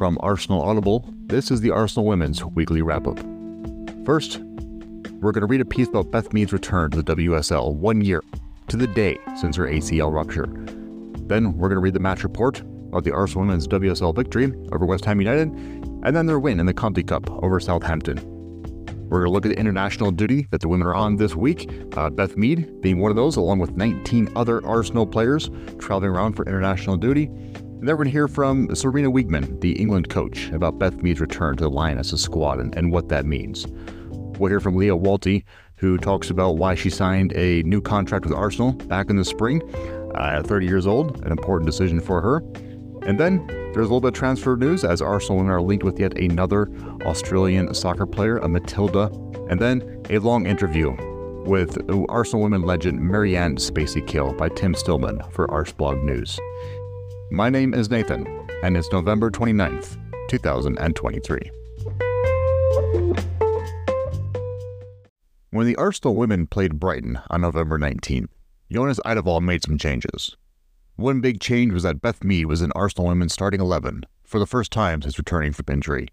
From Arsenal Audible, this is the Arsenal Women's Weekly Wrap Up. First, we're going to read a piece about Beth Mead's return to the WSL one year to the day since her ACL rupture. Then we're going to read the match report of the Arsenal Women's WSL victory over West Ham United, and then their win in the Conti Cup over Southampton. We're going to look at the international duty that the women are on this week, uh, Beth Mead being one of those, along with 19 other Arsenal players traveling around for international duty. And then we're going to hear from Sarina Wiegman, the England coach, about Beth Mead's return to the Lionesses squad and, and what that means. We'll hear from Lia Wälti, who talks about why she signed a new contract with Arsenal back in the spring uh, at 30 years old, an important decision for her. And then there's a little bit of transfer news as Arsenal are linked with yet another Australian soccer player, a Matilda, and then a long interview with Arsenal women legend Marianne Spacey Cale by Tim Stillman for Arseblog News. My name is Nathan, and it's November 29th, 2023. When the Arsenal women played Brighton on November 19th, Jonas Eidevall made some changes. One big change was that Beth Mead was in Arsenal women's starting 11 for the first time since returning from injury.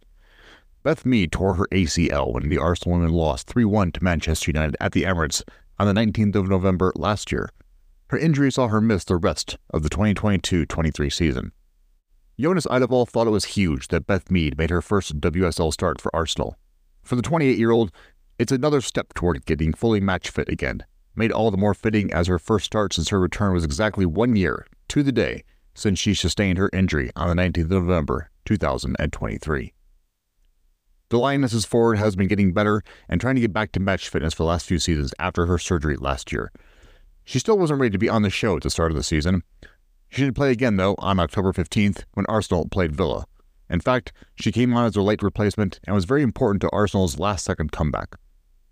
Beth Mead tore her ACL when the Arsenal women lost 3 1 to Manchester United at the Emirates on the 19th of November last year her injury saw her miss the rest of the 2022 23 season. Jonas Eidevall thought it was huge that Beth Mead made her first WSL start for Arsenal. For the 28 year old, it's another step toward getting fully match fit again, made all the more fitting as her first start since her return was exactly one year to the day since she sustained her injury on the 19th of November 2023. The Lioness's forward has been getting better and trying to get back to match fitness for the last few seasons after her surgery last year. She still wasn't ready to be on the show at the start of the season. She did play again, though, on October 15th when Arsenal played Villa. In fact, she came on as a late replacement and was very important to Arsenal's last second comeback.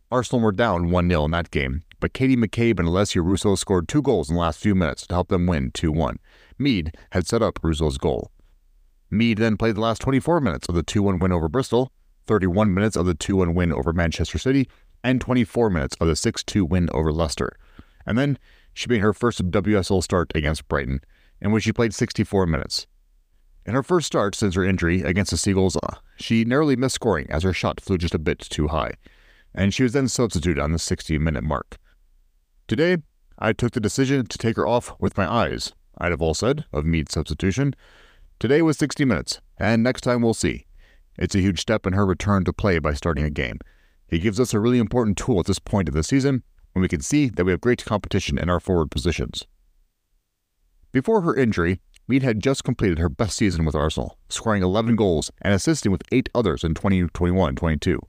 Arsenal were down 1 0 in that game, but Katie McCabe and Alessia Russo scored two goals in the last few minutes to help them win 2 1. Mead had set up Russo's goal. Mead then played the last 24 minutes of the 2 1 win over Bristol, 31 minutes of the 2 1 win over Manchester City, and 24 minutes of the 6 2 win over Leicester and then she made her first WSL start against Brighton, in which she played 64 minutes. In her first start since her injury against the Seagulls, uh, she narrowly missed scoring as her shot flew just a bit too high, and she was then substituted on the 60 minute mark. Today, I took the decision to take her off with my eyes, Eidevall said of Mead's substitution. Today was 60 minutes, and next time we'll see. It's a huge step in her return to play by starting a game. He gives us a really important tool at this point of the season, when we can see that we have great competition in our forward positions. Before her injury, Mead had just completed her best season with Arsenal, scoring 11 goals and assisting with 8 others in 2021 22.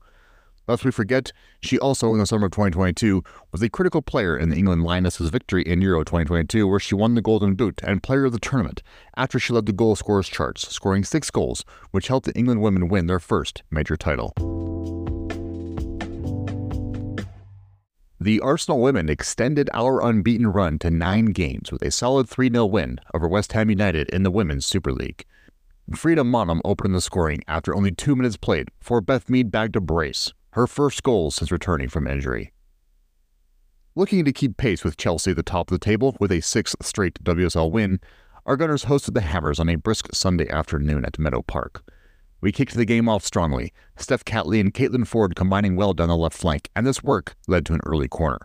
Lest we forget, she also, in the summer of 2022, was a critical player in the England Lionesses' victory in Euro 2022, where she won the Golden Boot and Player of the Tournament after she led the goal scorers charts, scoring six goals, which helped the England women win their first major title. The Arsenal women extended our unbeaten run to nine games with a solid 3 0 win over West Ham United in the Women's Super League. Frida Maanum opened the scoring after only two minutes played before Beth Mead bagged a brace, her first goal since returning from injury. Looking to keep pace with Chelsea at the top of the table with a sixth straight WSL win, our Gunners hosted the Hammers on a brisk Sunday afternoon at Meadow Park. We kicked the game off strongly, Steph Catley and Caitlin Foord combining well down the left flank, and this work led to an early corner.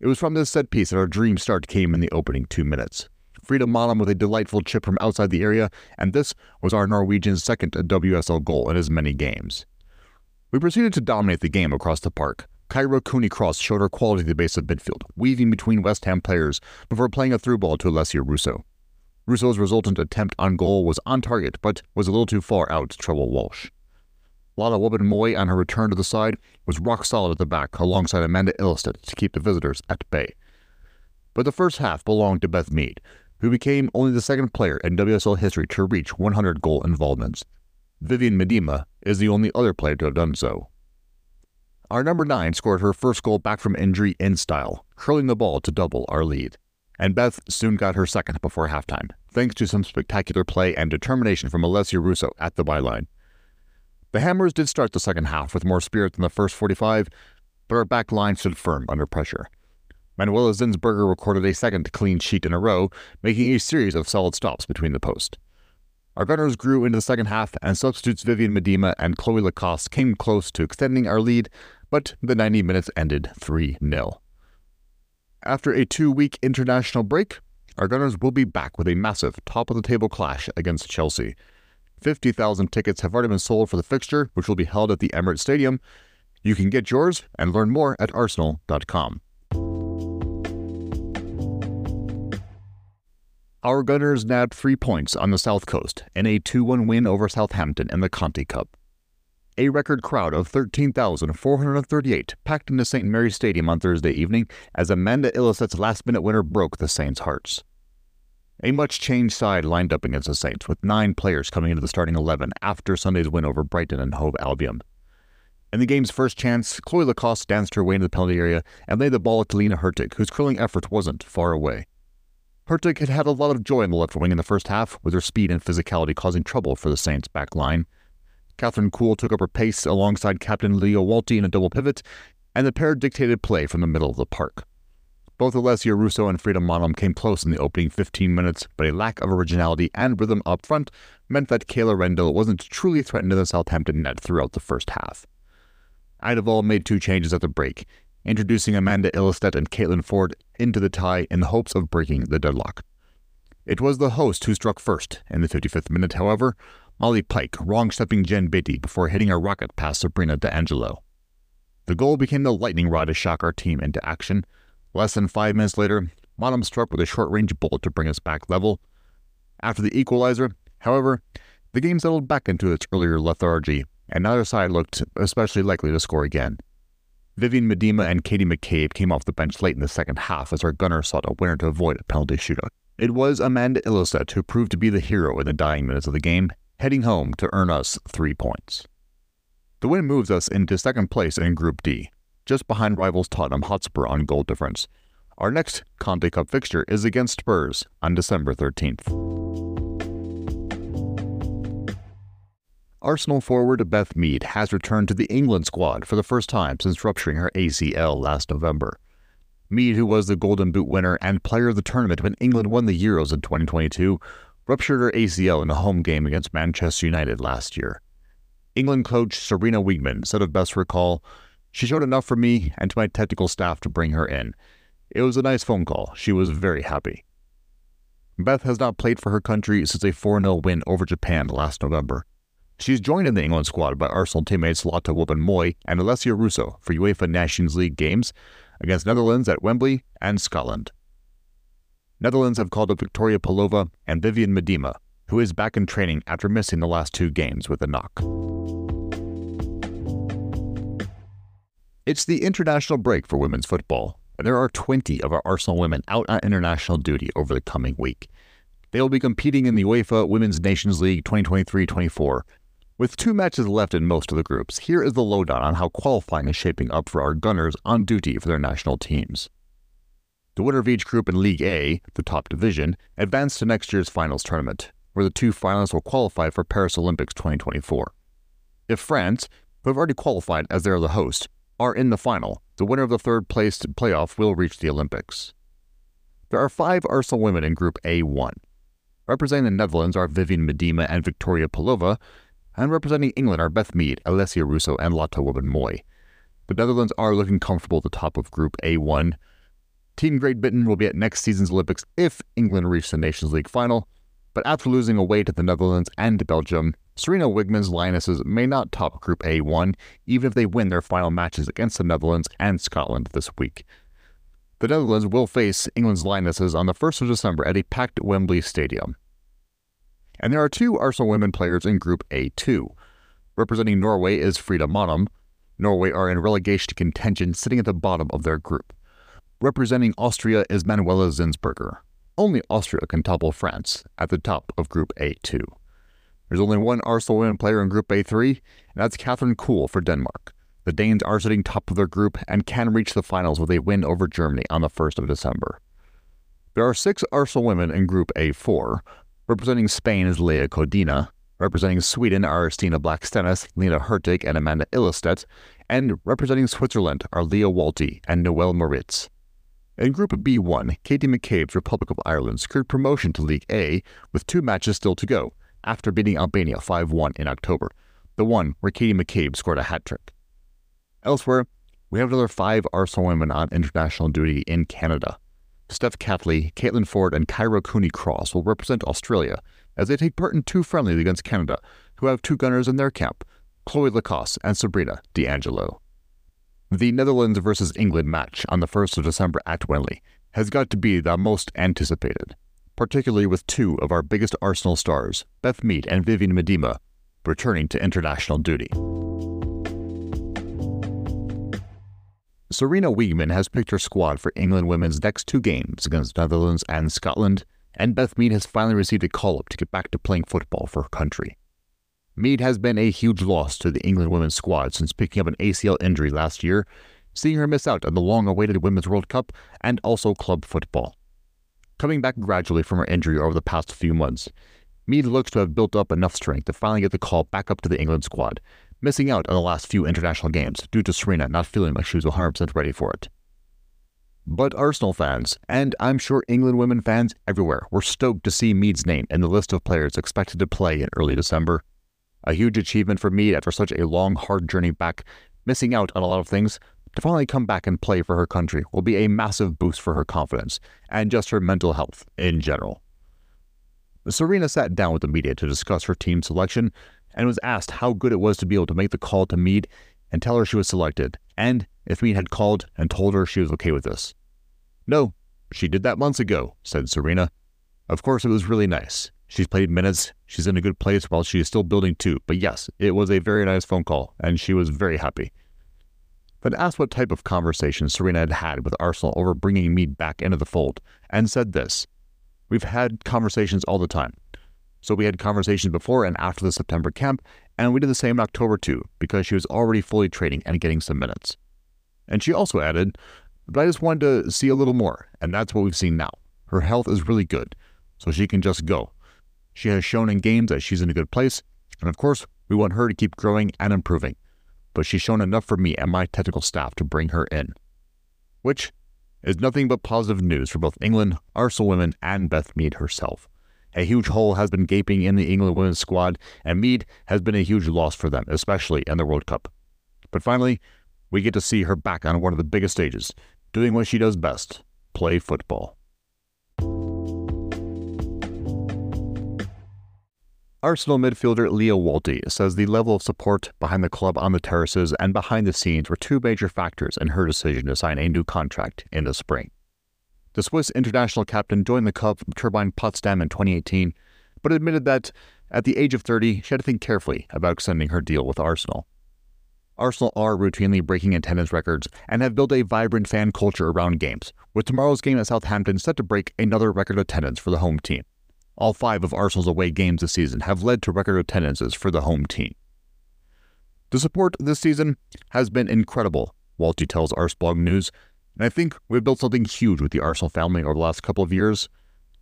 It was from this set piece that our dream start came in the opening two minutes. Frida Maanum with a delightful chip from outside the area, and this was our Norwegian's second WSL goal in as many games. We proceeded to dominate the game across the park. Kyra Cooney Cross showed her quality at the base of midfield, weaving between West Ham players before playing a through ball to Alessia Russo. Russo's resultant attempt on goal was on target, but was a little too far out to trouble Walsh. Lala Wubben-Moy, on her return to the side, was rock solid at the back alongside Amanda Ilestedt to keep the visitors at bay. But the first half belonged to Beth Mead, who became only the second player in WSL history to reach 100 goal involvements. Vivianne Miedema is the only other player to have done so. Our number 9 scored her first goal back from injury in style, curling the ball to double our lead and Beth soon got her second before halftime, thanks to some spectacular play and determination from Alessia Russo at the byline. The Hammers did start the second half with more spirit than the first 45, but our back line stood firm under pressure. Manuela Zinsberger recorded a second clean sheet in a row, making a series of solid stops between the post. Our Gunners grew into the second half, and substitutes Vivianne Miedema and Chloe Lacasse came close to extending our lead, but the 90 minutes ended 3 0. After a two week international break, our Gunners will be back with a massive top of the table clash against Chelsea. 50,000 tickets have already been sold for the fixture, which will be held at the Emirates Stadium. You can get yours and learn more at arsenal.com. Our Gunners nabbed three points on the South Coast in a 2 1 win over Southampton in the Conti Cup. A record crowd of 13,438 packed into St. Mary's Stadium on Thursday evening as Amanda Ilestedt's last minute winner broke the Saints' hearts. A much changed side lined up against the Saints, with nine players coming into the starting 11 after Sunday's win over Brighton and Hove Albion. In the game's first chance, Chloe Lacasse danced her way into the penalty area and laid the ball to Lena Hurtig, whose curling effort wasn't far away. Hurtig had had a lot of joy in the left wing in the first half, with her speed and physicality causing trouble for the Saints' back line. Kathrine Kühl took up her pace alongside Captain Lia Wälti in a double pivot, and the pair dictated play from the middle of the park. Both Alessia Russo and Frida Maanum came close in the opening 15 minutes, but a lack of originality and rhythm up front meant that Kayla Rendell wasn't truly threatened to the Southampton net throughout the first half. Eidevall made two changes at the break, introducing Amanda Ilestedt and Caitlin Foord into the tie in the hopes of breaking the deadlock. It was the host who struck first in the 55th minute, however, Molly Pike wrong stepping Jen Beattie before hitting a rocket past Sabrina D'Angelo. The goal became the lightning rod to shock our team into action. Less than five minutes later, Maanum struck with a short range bullet to bring us back level. After the equalizer, however, the game settled back into its earlier lethargy, and neither side looked especially likely to score again. Vivianne Miedema and Katie McCabe came off the bench late in the second half as our gunner sought a winner to avoid a penalty shootout. It was Amanda Ilestedt who proved to be the hero in the dying minutes of the game, heading home to earn us three points. The win moves us into second place in Group D, just behind rivals Tottenham Hotspur on goal difference. Our next Conti Cup fixture is against Spurs on December 13th. Arsenal forward Beth Mead has returned to the England squad for the first time since rupturing her ACL last November. Mead, who was the Golden Boot winner and player of the tournament when England won the Euros in 2022, ruptured her ACL in a home game against Manchester United last year. England coach Sarina Wiegman said of Beth's recall, She showed enough for me and to my technical staff to bring her in. It was a nice phone call. She was very happy. Beth has not played for her country since a 4 0 win over Japan last November. She's joined in the England squad by Arsenal teammates Lotte Wubben-Moy and Alessia Russo for UEFA Nations League games against Netherlands at Wembley and Scotland. Netherlands have called up Victoria Pelova and Vivianne Miedema, who is back in training after missing the last two games with a knock. It's the international break for women's football, and there are 20 of our Arsenal women out on international duty over the coming week. They will be competing in the UEFA Women's Nations League 2023 24 with two matches left in most of the groups, here is the lowdown on how qualifying is shaping up for our Gunners on duty for their national teams. The winner of each group in League A, the top division, advanced to next year's finals tournament, where the two finalists will qualify for Paris Olympics 2024. If France, who have already qualified as they are the host, are in the final, the winner of the third placed playoff will reach the Olympics. There are five Arsenal women in Group A1. Representing the Netherlands are Vivianne Miedema and Victoria Pelova, and representing England are Beth Mead, Alessia Russo, and Lotte Wubben-Moy. The Netherlands are looking comfortable at the top of Group A1. Team Great Britain will be at next season's Olympics if England reach the Nations League final, but after losing away to the Netherlands and Belgium, Sarina Wiegman's Lionesses may not top Group A1 even if they win their final matches against the Netherlands and Scotland this week. The Netherlands will face England's Lionesses on the 1st of December at a packed Wembley Stadium. And there are two Arsenal women players in Group A2. Representing Norway is Frida Maanum. Norway are in relegation contention, sitting at the bottom of their group. Representing Austria is Manuela Zinsberger. Only Austria can topple France at the top of Group A2. There's only one Arsenal women player in Group A3, and that's Kathrine Kühl for Denmark. The Danes are sitting top of their group and can reach the finals with a win over Germany on the 1st of December. There are six Arsenal women in Group A4, Representing Spain is Laia Codina. Representing Sweden are Stina Blackstenius, Lena Hurtig, and Amanda Ilestedt. And representing Switzerland are Lia Wälti and Noelle Maritz. In Group B1, Katie McCabe's Republic of Ireland secured promotion to League A with two matches still to go, after beating Albania 5 1 in October, the one where Katie McCabe scored a hat trick. Elsewhere, we have another five Arsenal women on international duty in Canada. Steph Catley, Caitlin Foord, and Kyra Cooney Cross will represent Australia as they take part in two friendlies against Canada, who have two gunners in their camp, Chloe Lacasse and Sabrina D'Angelo. The Netherlands versus England match on the 1st of December at Wembley has got to be the most anticipated, particularly with two of our biggest Arsenal stars, Beth Mead and Vivianne Miedema, returning to international duty. Sarina Wiegman has picked her squad for England women's next two games against Netherlands and Scotland, and Beth Mead has finally received a call up to get back to playing football for her country. Mead has been a huge loss to the England women's squad since picking up an ACL injury last year, seeing her miss out on the long awaited Women's World Cup and also club football. Coming back gradually from her injury over the past few months, Mead looks to have built up enough strength to finally get the call back up to the England squad, missing out on the last few international games due to Sarina not feeling like she was 100% ready for it. But Arsenal fans, and I'm sure England women fans everywhere, were stoked to see Mead's name in the list of players expected to play in early December. A huge achievement for Mead after such a long, hard journey back, missing out on a lot of things. To finally come back and play for her country will be a massive boost for her confidence and just her mental health in general. Sarina sat down with the media to discuss her team selection and was asked how good it was to be able to make the call to Mead and tell her she was selected, and if Mead had called and told her she was okay with this. No, she did that months ago, said Sarina. Of course, it was really nice. She's played minutes, she's in a good place while she is still building too, but yes, it was a very nice phone call, and she was very happy. But asked what type of conversation Sarina had had with Arsenal over bringing Mead back into the fold, and said this We've had conversations all the time. So we had conversations before and after the September camp, and we did the same in October too, because she was already fully training and getting some minutes. And she also added, but I just wanted to see a little more, and that's what we've seen now. Her health is really good, so she can just go. She has shown in games that she's in a good place, and of course, we want her to keep growing and improving. But she's shown enough for me and my technical staff to bring her in. Which is nothing but positive news for both England, Arsenal women, and Beth Mead herself. A huge hole has been gaping in the England women's squad, and Mead has been a huge loss for them, especially in the World Cup. But finally, we get to see her back on one of the biggest stages, doing what she does best play football. Arsenal midfielder Lia Wälti says the level of support behind the club on the terraces and behind the scenes were two major factors in her decision to sign a new contract in the spring. The Swiss international captain joined the club from Turbine Potsdam in 2018, but admitted that, at the age of 30, she had to think carefully about extending her deal with Arsenal. Arsenal are routinely breaking attendance records and have built a vibrant fan culture around games, with tomorrow's game at Southampton set to break another record attendance for the home team. All five of Arsenal's away games this season have led to record attendances for the home team. The support this season has been incredible, Wälti tells Arseblog News, and I think we've built something huge with the Arsenal family over the last couple of years.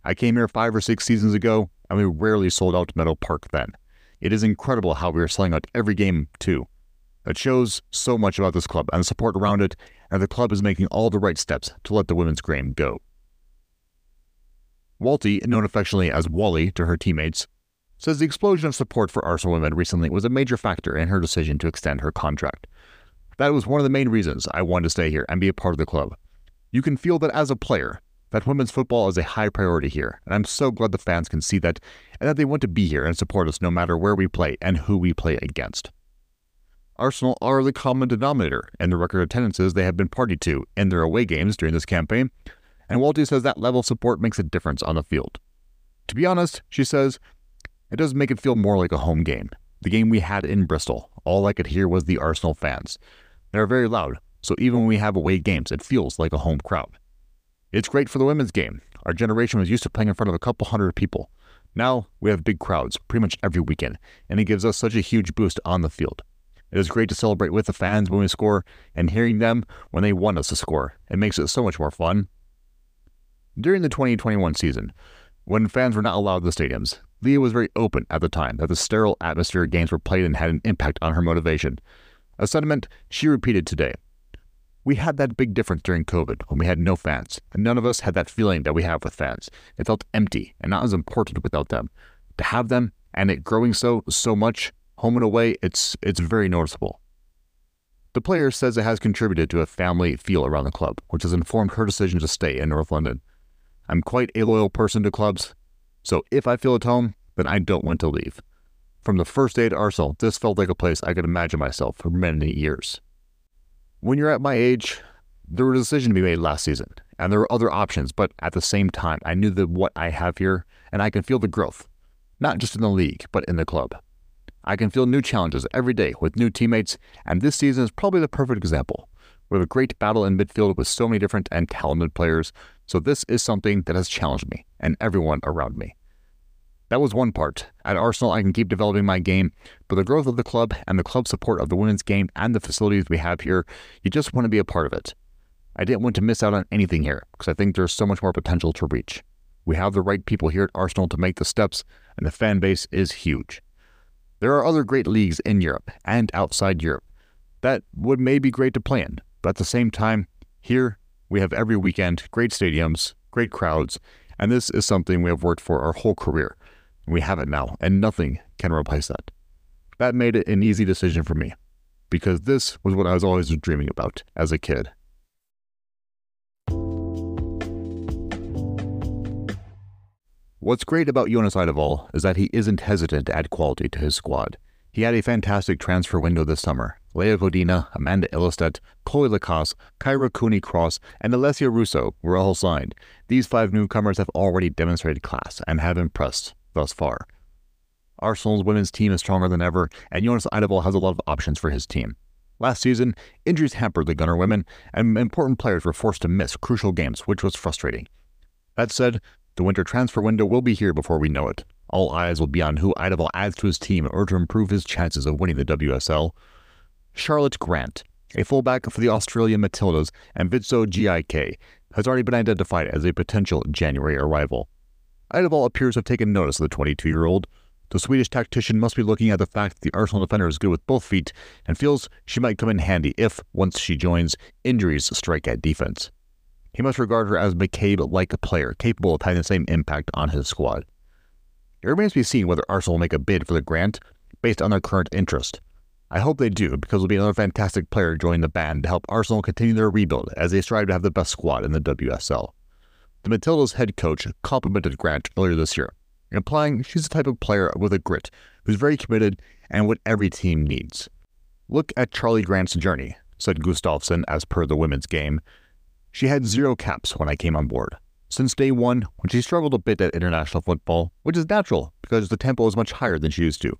I came here five or six seasons ago, and we rarely sold out Meadow Park then. It is incredible how we are selling out every game, too. It shows so much about this club and the support around it, and the club is making all the right steps to let the women's game go. Wälti, known affectionately as Wally to her teammates, says the explosion of support for Arsenal women recently was a major factor in her decision to extend her contract. That was one of the main reasons I wanted to stay here and be a part of the club. You can feel that as a player, that women's football is a high priority here, and I'm so glad the fans can see that and that they want to be here and support us no matter where we play and who we play against. Arsenal are the common denominator in the record attendances they have been party to in their away games during this campaign, and Wälti says that level of support makes a difference on the field. To be honest, she says, it does make it feel more like a home game. The game we had in Bristol, all I could hear was the Arsenal fans. They're very loud, so even when we have away games, it feels like a home crowd. It's great for the women's game. Our generation was used to playing in front of a couple hundred people. Now we have big crowds pretty much every weekend, and it gives us such a huge boost on the field. It is great to celebrate with the fans when we score and hearing them when they want us to score. It makes it so much more fun. During the 2021 season, when fans were not allowed in the stadiums, Lia was very open at the time that the sterile atmosphere games were played in had an impact on her motivation a sentiment she repeated today. We had that big difference during COVID when we had no fans, and none of us had that feeling that we have with fans. It felt empty and not as important without them. To have them and it growing so so much home and away, it's it's very noticeable. The player says it has contributed to a family feel around the club, which has informed her decision to stay in North London. I'm quite a loyal person to clubs, so if I feel at home, then I don't want to leave. From the first day at Arsenal, this felt like a place I could imagine myself for many years. When you're at my age, there was a decision to be made last season, and there were other options, but at the same time, I knew that what I have here, and I can feel the growth, not just in the league, but in the club. I can feel new challenges every day with new teammates, and this season is probably the perfect example. We have a great battle in midfield with so many different and talented players, so this is something that has challenged me and everyone around me. That was one part. At Arsenal, I can keep developing my game, but the growth of the club and the club support of the women's game and the facilities we have here, you just want to be a part of it. I didn't want to miss out on anything here because I think there's so much more potential to reach. We have the right people here at Arsenal to make the steps, and the fan base is huge. There are other great leagues in Europe and outside Europe that would maybe be great to play in, but at the same time, here we have every weekend great stadiums, great crowds, and this is something we have worked for our whole career. We have it now, and nothing can replace that. That made it an easy decision for me, because this was what I was always dreaming about as a kid. What's great about Jonas Eidevall is that he isn't hesitant to add quality to his squad. He had a fantastic transfer window this summer. Laia Codina, Amanda Ilestedt, Chloe Lacasse, Kyra Cooney Cross, and Alessia Russo were all signed. These five newcomers have already demonstrated class and have impressed thus far. Arsenal's women's team is stronger than ever, and Jonas Eidevall has a lot of options for his team. Last season, injuries hampered the Gunner women, and important players were forced to miss crucial games, which was frustrating. That said, the winter transfer window will be here before we know it. All eyes will be on who Eidevall adds to his team in order to improve his chances of winning the WSL. Charlotte Grant, a fullback for the Australian Matildas, and Vittsjö GIK, has already been identified as a potential January arrival. Eidevall appears to have taken notice of the 22 year old. The Swedish tactician must be looking at the fact that the Arsenal defender is good with both feet and feels she might come in handy if, once she joins, injuries strike at defense. He must regard her as McCabe like a player, capable of having the same impact on his squad. It remains to be seen whether Arsenal will make a bid for the grant based on their current interest. I hope they do, because it'll be another fantastic player joining the band to help Arsenal continue their rebuild as they strive to have the best squad in the WSL. The Matilda's head coach complimented Grant earlier this year, implying she's the type of player with a grit who's very committed and what every team needs. Look at Charlie Grant's journey, said Gustavsson as per the women's game, she had zero caps when I came on board. Since day one, when she struggled a bit at international football, which is natural because the tempo is much higher than she used to,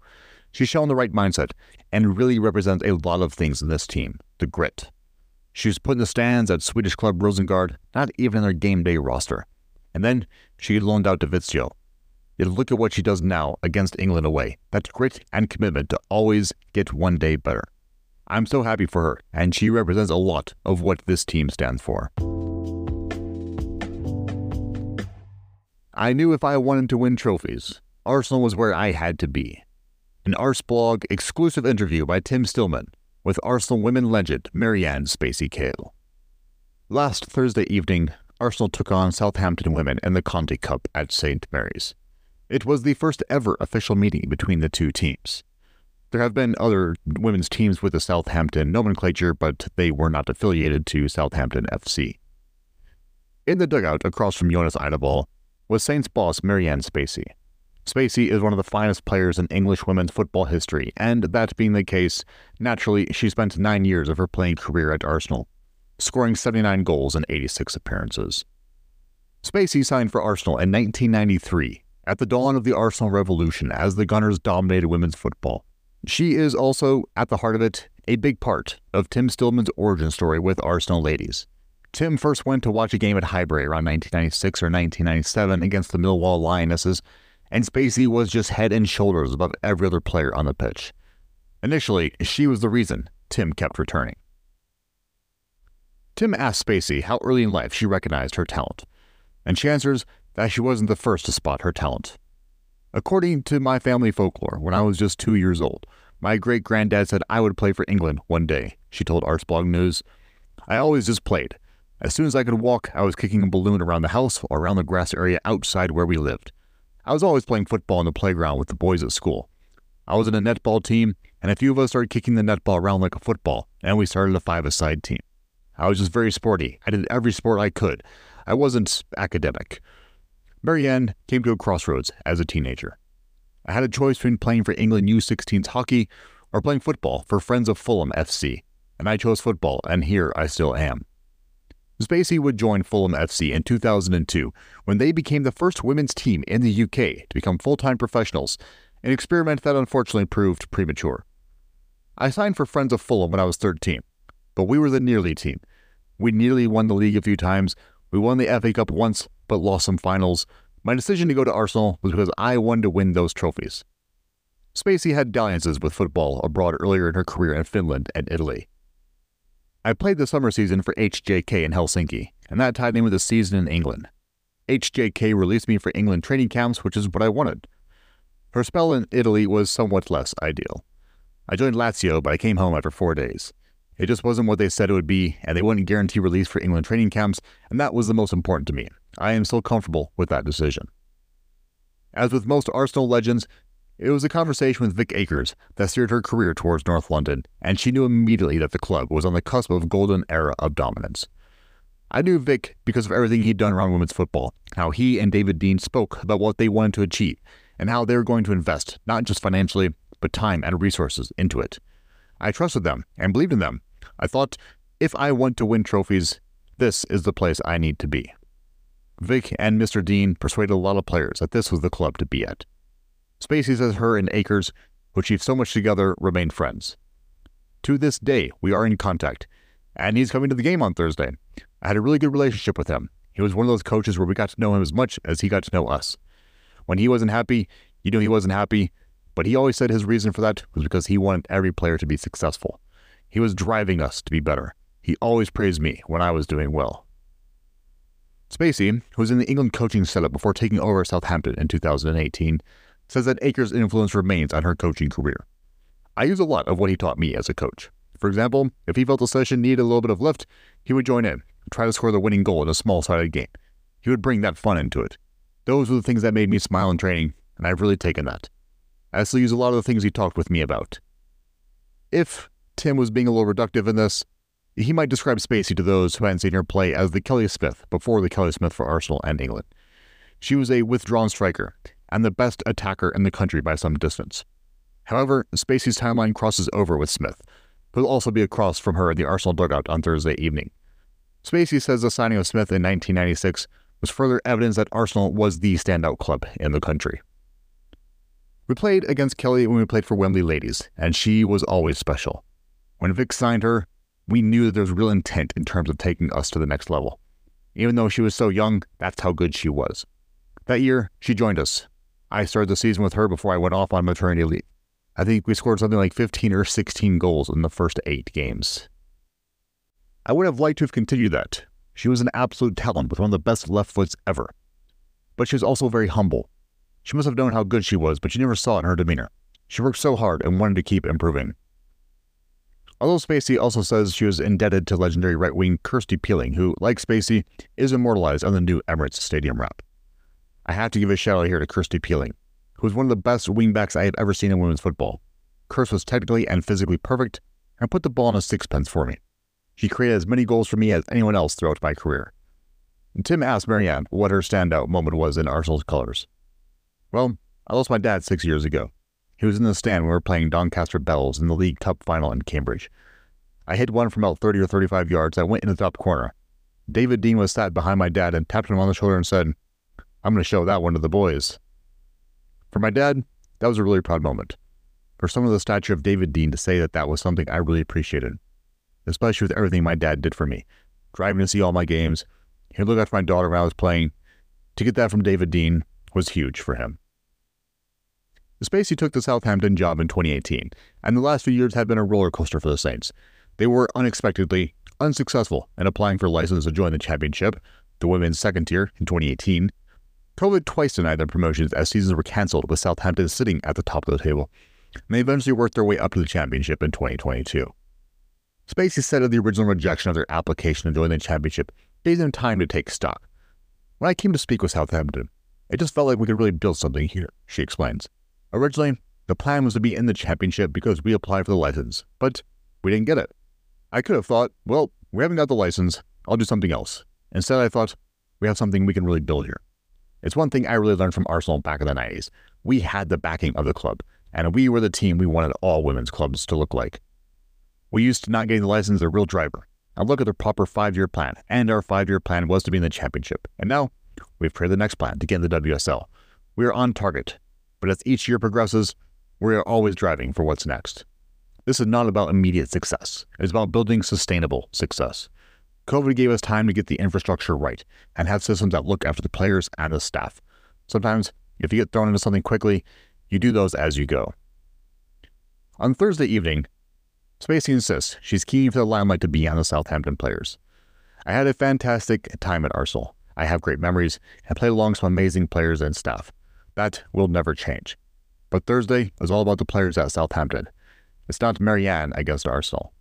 she's shown the right mindset and really represents a lot of things in this team the grit. She was put in the stands at Swedish club Rosengard, not even in their game day roster. And then she loaned out to Vittsjö. Yet look at what she does now against England away. That's grit and commitment to always get one day better. I'm so happy for her, and she represents a lot of what this team stands for. I knew if I wanted to win trophies, Arsenal was where I had to be. An Arseblog exclusive interview by Tim Stillman with Arsenal women legend Marianne Spacey Cale. Last Thursday evening, Arsenal took on Southampton women in the Conti Cup at St. Mary's. It was the first ever official meeting between the two teams. There have been other women's teams with the Southampton nomenclature, but they were not affiliated to Southampton FC. In the dugout across from Jonas Eidevall was Saints boss Marianne Spacey. Spacey is one of the finest players in English women's football history, and that being the case, naturally, she spent nine years of her playing career at Arsenal, scoring 79 goals in 86 appearances. Spacey signed for Arsenal in 1993, at the dawn of the Arsenal Revolution, as the Gunners dominated women's football. She is also, at the heart of it, a big part of Tim Stillman's origin story with Arsenal ladies. Tim first went to watch a game at Highbury around 1996 or 1997 against the Millwall Lionesses, and Spacey was just head and shoulders above every other player on the pitch. Initially, she was the reason Tim kept returning. Tim asked Spacey how early in life she recognized her talent, and she answers that she wasn't the first to spot her talent. According to my family folklore, when I was just two years old, my great granddad said I would play for England one day, she told Arseblog News. I always just played. As soon as I could walk, I was kicking a balloon around the house or around the grass area outside where we lived. I was always playing football on the playground with the boys at school. I was in a netball team, and a few of us started kicking the netball around like a football, and we started a five-a-side team. I was just very sporty. I did every sport I could. I wasn't academic. Marianne came to a crossroads as a teenager. I had a choice between playing for England U16's hockey or playing football for Friends of Fulham FC, and I chose football, and here I still am. Spacey would join Fulham FC in 2002 when they became the first women's team in the UK to become full time professionals, an experiment that unfortunately proved premature. I signed for Friends of Fulham when I was 13, but we were the nearly team. We nearly won the league a few times, we won the FA Cup once, but lost some finals. My decision to go to Arsenal was because I wanted to win those trophies. Spacey had dalliances with football abroad earlier in her career in Finland and Italy. I played the summer season for HJK in Helsinki, and that tied in with the season in England. HJK released me for England training camps, which is what I wanted. Her spell in Italy was somewhat less ideal. I joined Lazio, but I came home after four days. It just wasn't what they said it would be, and they wouldn't guarantee release for England training camps, and that was the most important to me. I am still comfortable with that decision. As with most Arsenal legends, it was a conversation with Vic Akers that steered her career towards North London, and she knew immediately that the club was on the cusp of a golden era of dominance. I knew Vic because of everything he'd done around women's football, how he and David Dein spoke about what they wanted to achieve, and how they were going to invest, not just financially, but time and resources into it. I trusted them and believed in them. I thought, if I want to win trophies, this is the place I need to be. Vic and Mr. Dein persuaded a lot of players that this was the club to be at. Spacey says her and Akers, who achieved so much together, remain friends. To this day, we are in contact, and he's coming to the game on Thursday. I had a really good relationship with him. He was one of those coaches where we got to know him as much as he got to know us. When he wasn't happy, you knew he wasn't happy, but he always said his reason for that was because he wanted every player to be successful. He was driving us to be better. He always praised me when I was doing well. Spacey, who was in the England coaching setup before taking over Southampton in 2018, says that Akers' influence remains on her coaching career. I use a lot of what he taught me as a coach. For example, if he felt a session needed a little bit of lift, he would join in, try to score the winning goal in a small sided game. He would bring that fun into it. Those were the things that made me smile in training, and I've really taken that. I still use a lot of the things he talked with me about. If Tim was being a little reductive in this, he might describe Spacey to those who hadn't seen her play as the Kelly Smith before the Kelly Smith for Arsenal and England. She was a withdrawn striker and the best attacker in the country by some distance. However, Spacey's timeline crosses over with Smith, who will also be across from her in the Arsenal dugout on Thursday evening. Spacey says the signing of Smith in 1996 was further evidence that Arsenal was the standout club in the country. We played against Kelly when we played for Wembley Ladies, and she was always special. When Vic signed her, we knew that there was real intent in terms of taking us to the next level. Even though she was so young, that's how good she was. That year, she joined us. I started the season with her before I went off on maternity leave. I think we scored something like 15 or 16 goals in the first eight games. I would have liked to have continued that. She was an absolute talent with one of the best left foots ever. But she was also very humble. She must have known how good she was, but you never saw it in her demeanor. She worked so hard and wanted to keep improving. Although Spacey also says she was indebted to legendary right wing Kirsty Pealling, who, like Spacey, is immortalized on the new Emirates Stadium wrap. I have to give a shout out here to Kirsty Pealling, who was one of the best wingbacks I have ever seen in women's football. Kirst was technically and physically perfect and put the ball in a sixpence for me. She created as many goals for me as anyone else throughout my career. And Tim asked Marianne what her standout moment was in Arsenal's colours. Well, I lost my dad six years ago. He was in the stand when we were playing Doncaster Belles in the League Cup final in Cambridge. I hit one from about 30 or 35 yards that went in the top corner. David Dein was sat behind my dad and tapped him on the shoulder and said, I'm going to show that one to the boys. For my dad, that was a really proud moment. For someone of the stature of David Dein to say that that was something I really appreciated, especially with everything my dad did for me, driving to see all my games, he'd look after my daughter when I was playing. To get that from David Dein was huge for him. Spacey took the Southampton job in 2018, and the last few years have been a roller coaster for the Saints. They were unexpectedly unsuccessful in applying for license to join the championship, the women's second tier, in 2018. COVID twice denied their promotions as seasons were cancelled, with Southampton sitting at the top of the table. And they eventually worked their way up to the championship in 2022. Spacey said of the original rejection of their application to join the championship gave them time to take stock. When I came to speak with Southampton, It just felt like we could really build something here, she explains. Originally, the plan was to be in the championship because we applied for the license, but we didn't get it. I could have thought, well, we haven't got the license, I'll do something else. Instead, I thought, we have something we can really build here. It's one thing I really learned from Arsenal back in the 90s. We had the backing of the club, and we were the team we wanted all women's clubs to look like. We used to not getting the license as a real driver. Now look at the proper five year plan, and our five year plan was to be in the championship. And now we've created the next plan to get in the WSL. We are on target, but as each year progresses, we are always driving for what's next. This is not about immediate success, it is about building sustainable success. COVID gave us time to get the infrastructure right and have systems that look after the players and the staff. Sometimes, if you get thrown into something quickly, you do those as you go. On Thursday evening, Spacey insists she's keen for the limelight to be on the Southampton players. I had a fantastic time at Arsenal. I have great memories and played along some amazing players and staff. That will never change. But Thursday is all about the players at Southampton. It's not Marianne against Arsenal.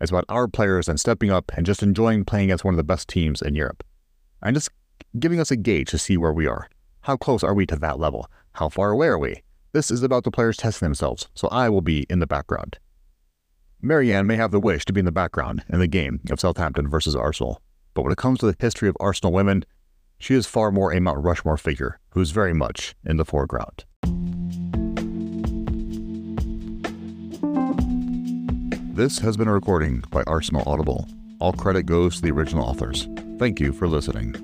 It's about our players and stepping up and just enjoying playing against one of the best teams in Europe. And just giving us a gauge to see where we are. How close are we to that level? How far away are we? This is about the players testing themselves, so I will be in the background. Marianne may have the wish to be in the background in the game of Southampton versus Arsenal, but when it comes to the history of Arsenal women, she is far more a Mount Rushmore figure who's very much in the foreground. This has been a recording by Arsenal Audible. All credit goes to the original authors. Thank you for listening.